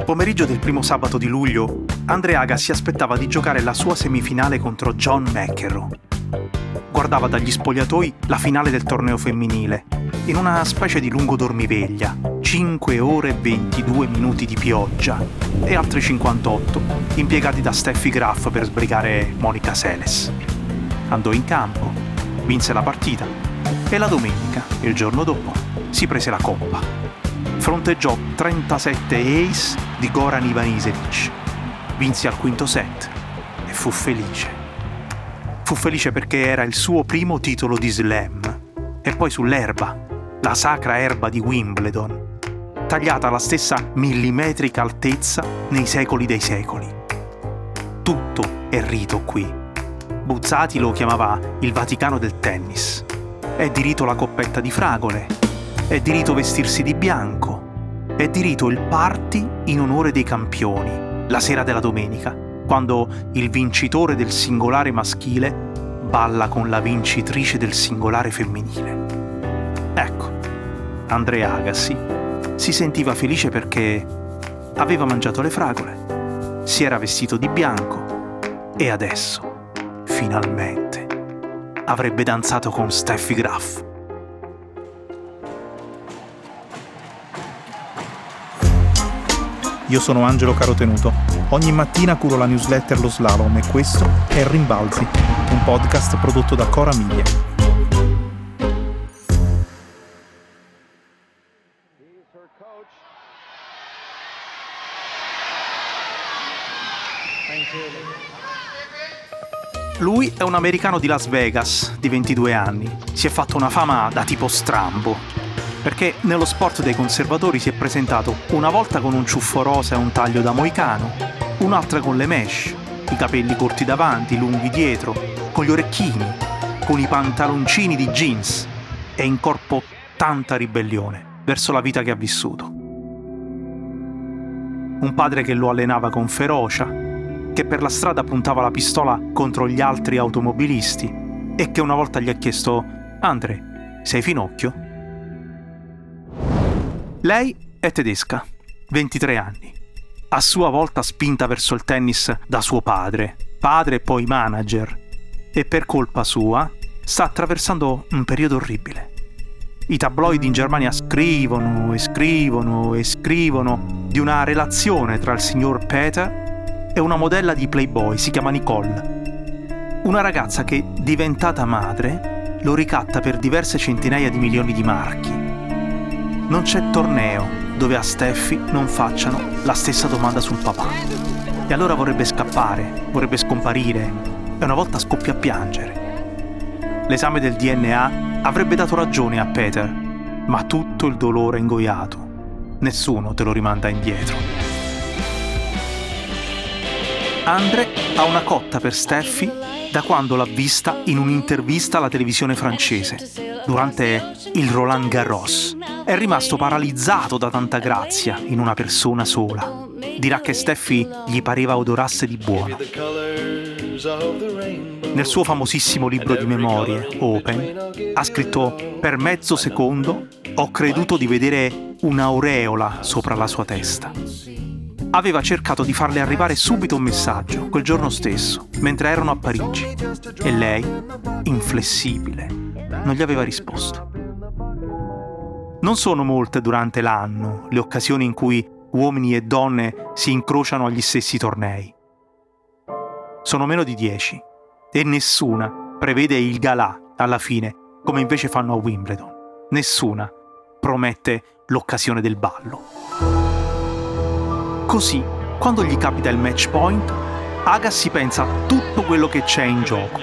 Il pomeriggio del primo sabato di luglio, Andreaga si aspettava di giocare la sua semifinale contro John McEnroe. Guardava dagli spogliatoi la finale del torneo femminile, in una specie di lungo dormiveglia, 5 ore e 22 minuti di pioggia e altri 58 impiegati da Steffi Graf per sbrigare Monica Seles. Andò in campo, vinse la partita e la domenica, il giorno dopo, si prese la coppa fronteggiò 37 ace di Goran Ivanisevic. Vinse al quinto set e fu felice. Fu felice perché era il suo primo titolo di slam. E poi sull'erba, la sacra erba di Wimbledon, tagliata alla stessa millimetrica altezza nei secoli dei secoli. Tutto è rito qui. Buzzati lo chiamava il Vaticano del tennis. È di rito la coppetta di fragole, è di rito vestirsi di bianco, è di rito il party in onore dei campioni, la sera della domenica, quando il vincitore del singolare maschile balla con la vincitrice del singolare femminile. Ecco, Andrea Agassi si sentiva felice perché aveva mangiato le fragole, si era vestito di bianco e adesso, finalmente, avrebbe danzato con Steffi Graff. Io sono Angelo Carotenuto. Ogni mattina curo la newsletter Lo Slalom e questo è Rimbalzi, un podcast prodotto da Cora Media. Lui è un americano di Las Vegas, di 22 anni. Si è fatto una fama da tipo strambo perché nello sport dei conservatori si è presentato una volta con un ciuffo rosa e un taglio da moicano, un'altra con le mesh, i capelli corti davanti, lunghi dietro, con gli orecchini, con i pantaloncini di jeans e in corpo tanta ribellione verso la vita che ha vissuto. Un padre che lo allenava con ferocia, che per la strada puntava la pistola contro gli altri automobilisti e che una volta gli ha chiesto Andre, sei finocchio? Lei è tedesca, 23 anni. A sua volta spinta verso il tennis da suo padre, padre e poi manager, e per colpa sua sta attraversando un periodo orribile. I tabloid in Germania scrivono e scrivono e scrivono di una relazione tra il signor Peter e una modella di Playboy, si chiama Nicole. Una ragazza che, diventata madre, lo ricatta per diverse centinaia di milioni di marchi non c'è torneo dove a Steffi non facciano la stessa domanda sul papà. E allora vorrebbe scappare, vorrebbe scomparire e una volta scoppia a piangere. L'esame del DNA avrebbe dato ragione a Peter, ma tutto il dolore è ingoiato. Nessuno te lo rimanda indietro. Andre ha una cotta per Steffi da quando l'ha vista in un'intervista alla televisione francese, durante il Roland Garros è rimasto paralizzato da tanta grazia in una persona sola. Dirà che Steffi gli pareva odorasse di buono. Nel suo famosissimo libro di memorie, Open, ha scritto Per mezzo secondo ho creduto di vedere un'aureola sopra la sua testa. Aveva cercato di farle arrivare subito un messaggio, quel giorno stesso, mentre erano a Parigi, e lei, inflessibile, non gli aveva risposto. Non sono molte durante l'anno le occasioni in cui uomini e donne si incrociano agli stessi tornei. Sono meno di dieci e nessuna prevede il galà alla fine, come invece fanno a Wimbledon. Nessuna promette l'occasione del ballo. Così, quando gli capita il match point, Agassi pensa a tutto quello che c'è in gioco.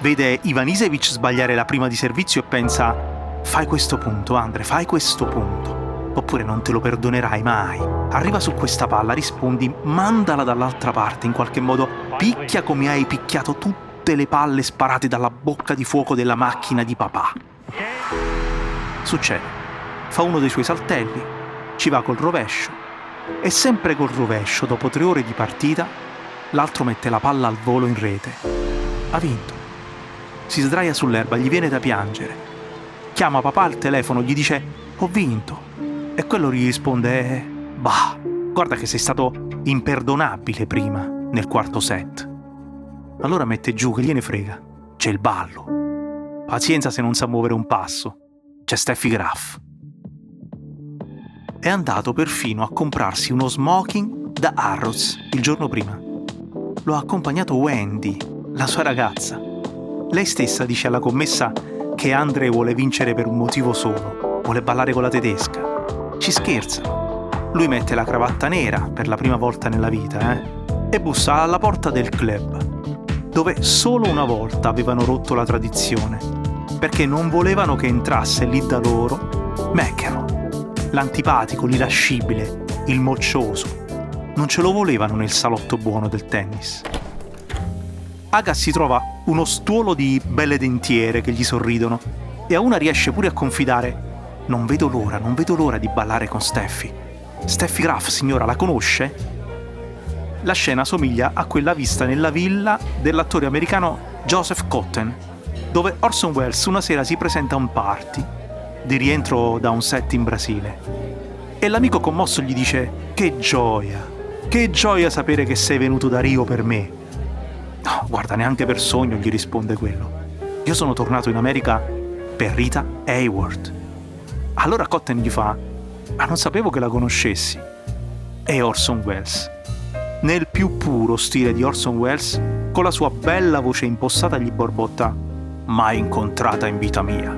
Vede Ivanisevic sbagliare la prima di servizio e pensa Fai questo punto, Andre, fai questo punto. Oppure non te lo perdonerai mai. Arriva su questa palla, rispondi, mandala dall'altra parte in qualche modo, picchia come hai picchiato tutte le palle sparate dalla bocca di fuoco della macchina di papà. Succede. Fa uno dei suoi saltelli, ci va col rovescio. E sempre col rovescio, dopo tre ore di partita, l'altro mette la palla al volo in rete. Ha vinto. Si sdraia sull'erba, gli viene da piangere chiama papà al telefono, gli dice ho vinto. E quello gli risponde, bah, Guarda che sei stato imperdonabile prima, nel quarto set. Allora mette giù che gliene frega. C'è il ballo. Pazienza se non sa muovere un passo. C'è Steffi Graff. È andato perfino a comprarsi uno smoking da Harrods il giorno prima. Lo ha accompagnato Wendy, la sua ragazza. Lei stessa dice alla commessa che Andre vuole vincere per un motivo solo, vuole ballare con la tedesca. Ci scherzano. Lui mette la cravatta nera per la prima volta nella vita, eh? E bussa alla porta del club, dove solo una volta avevano rotto la tradizione, perché non volevano che entrasse lì da loro McEnroe, l'antipatico, l'irascibile, il moccioso. Non ce lo volevano nel salotto buono del tennis. Aga si trova uno stuolo di belle dentiere che gli sorridono e a una riesce pure a confidare non vedo l'ora, non vedo l'ora di ballare con Steffi. Steffi Graff, signora, la conosce? La scena somiglia a quella vista nella villa dell'attore americano Joseph Cotten, dove Orson Welles una sera si presenta a un party di rientro da un set in Brasile. E l'amico commosso gli dice: Che gioia, che gioia sapere che sei venuto da Rio per me. No, guarda, neanche per sogno gli risponde quello. Io sono tornato in America per Rita Hayward. Allora Cotten gli fa: Ma non sapevo che la conoscessi. È Orson Welles. Nel più puro stile di Orson Welles, con la sua bella voce impossata gli borbotta: Mai incontrata in vita mia.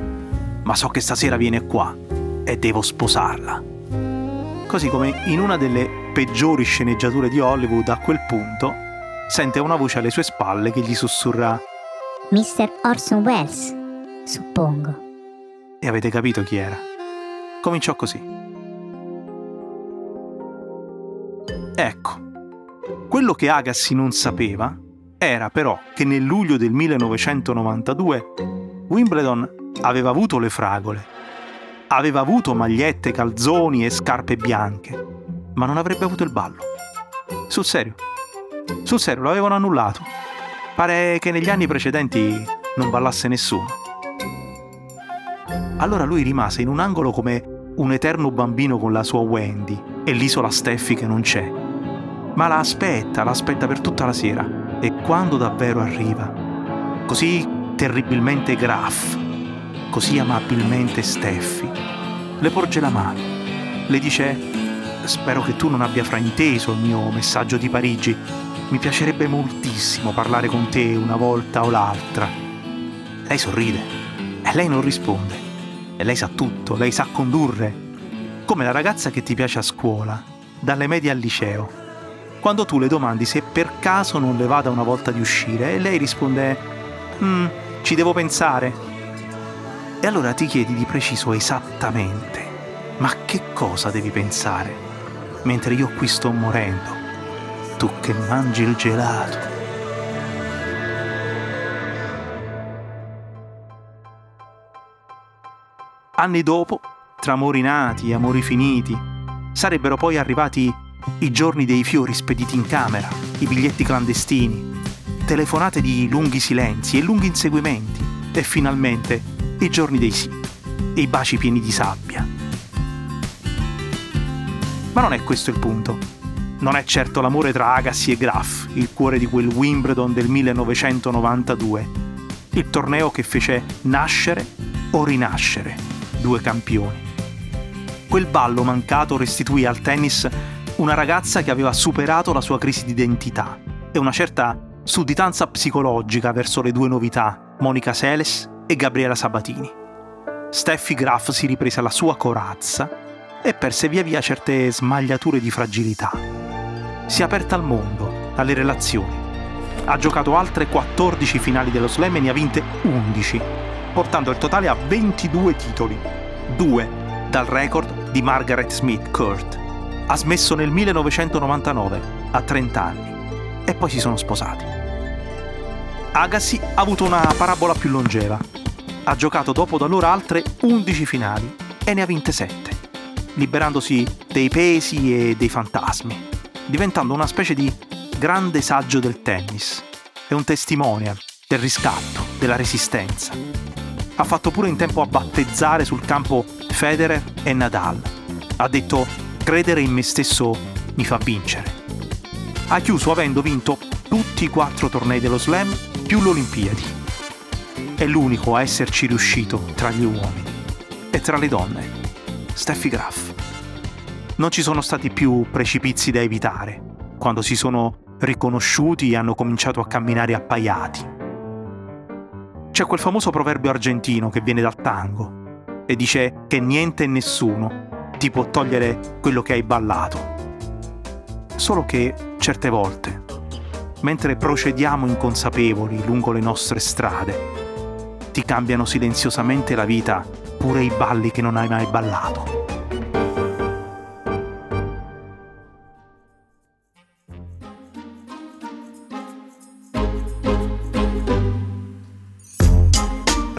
Ma so che stasera viene qua e devo sposarla. Così come in una delle peggiori sceneggiature di Hollywood, a quel punto sente una voce alle sue spalle che gli sussurra Mr. Orson Welles, suppongo. E avete capito chi era? Cominciò così. Ecco, quello che Agassi non sapeva era però che nel luglio del 1992 Wimbledon aveva avuto le fragole, aveva avuto magliette, calzoni e scarpe bianche, ma non avrebbe avuto il ballo. Sul serio. Sul serio, l'avevano annullato. Pare che negli anni precedenti non ballasse nessuno. Allora lui rimase in un angolo come un eterno bambino con la sua Wendy e l'isola Steffi che non c'è. Ma la aspetta, la aspetta per tutta la sera. E quando davvero arriva, così terribilmente Graff, così amabilmente Steffi, le porge la mano, le dice spero che tu non abbia frainteso il mio messaggio di Parigi, mi piacerebbe moltissimo parlare con te una volta o l'altra. Lei sorride e lei non risponde. E lei sa tutto, lei sa condurre. Come la ragazza che ti piace a scuola, dalle medie al liceo. Quando tu le domandi se per caso non le vada una volta di uscire e lei risponde mm, ci devo pensare. E allora ti chiedi di preciso esattamente, ma che cosa devi pensare? Mentre io qui sto morendo tu che mangi il gelato. Anni dopo, tra amori nati e amori finiti, sarebbero poi arrivati i giorni dei fiori spediti in camera, i biglietti clandestini, telefonate di lunghi silenzi e lunghi inseguimenti e finalmente i giorni dei sì e i baci pieni di sabbia. Ma non è questo il punto non è certo l'amore tra Agassi e Graf, il cuore di quel Wimbledon del 1992, il torneo che fece nascere o rinascere due campioni. Quel ballo mancato restituì al tennis una ragazza che aveva superato la sua crisi di identità e una certa sudditanza psicologica verso le due novità, Monica Seles e Gabriela Sabatini. Steffi Graf si riprese la sua corazza e perse via via certe smagliature di fragilità si è aperta al mondo, alle relazioni. Ha giocato altre 14 finali dello slam e ne ha vinte 11, portando il totale a 22 titoli, due dal record di Margaret Smith Kurt. Ha smesso nel 1999, a 30 anni, e poi si sono sposati. Agassi ha avuto una parabola più longeva. Ha giocato dopo da loro altre 11 finali e ne ha vinte 7, liberandosi dei pesi e dei fantasmi diventando una specie di grande saggio del tennis. È un testimonial del riscatto, della resistenza. Ha fatto pure in tempo a battezzare sul campo Federer e Nadal. Ha detto credere in me stesso mi fa vincere. Ha chiuso avendo vinto tutti i quattro tornei dello slam più l'Olimpiadi. È l'unico a esserci riuscito tra gli uomini e tra le donne. Steffi Graf. Non ci sono stati più precipizi da evitare quando si sono riconosciuti e hanno cominciato a camminare appaiati. C'è quel famoso proverbio argentino che viene dal tango e dice che niente e nessuno ti può togliere quello che hai ballato. Solo che certe volte, mentre procediamo inconsapevoli lungo le nostre strade, ti cambiano silenziosamente la vita pure i balli che non hai mai ballato.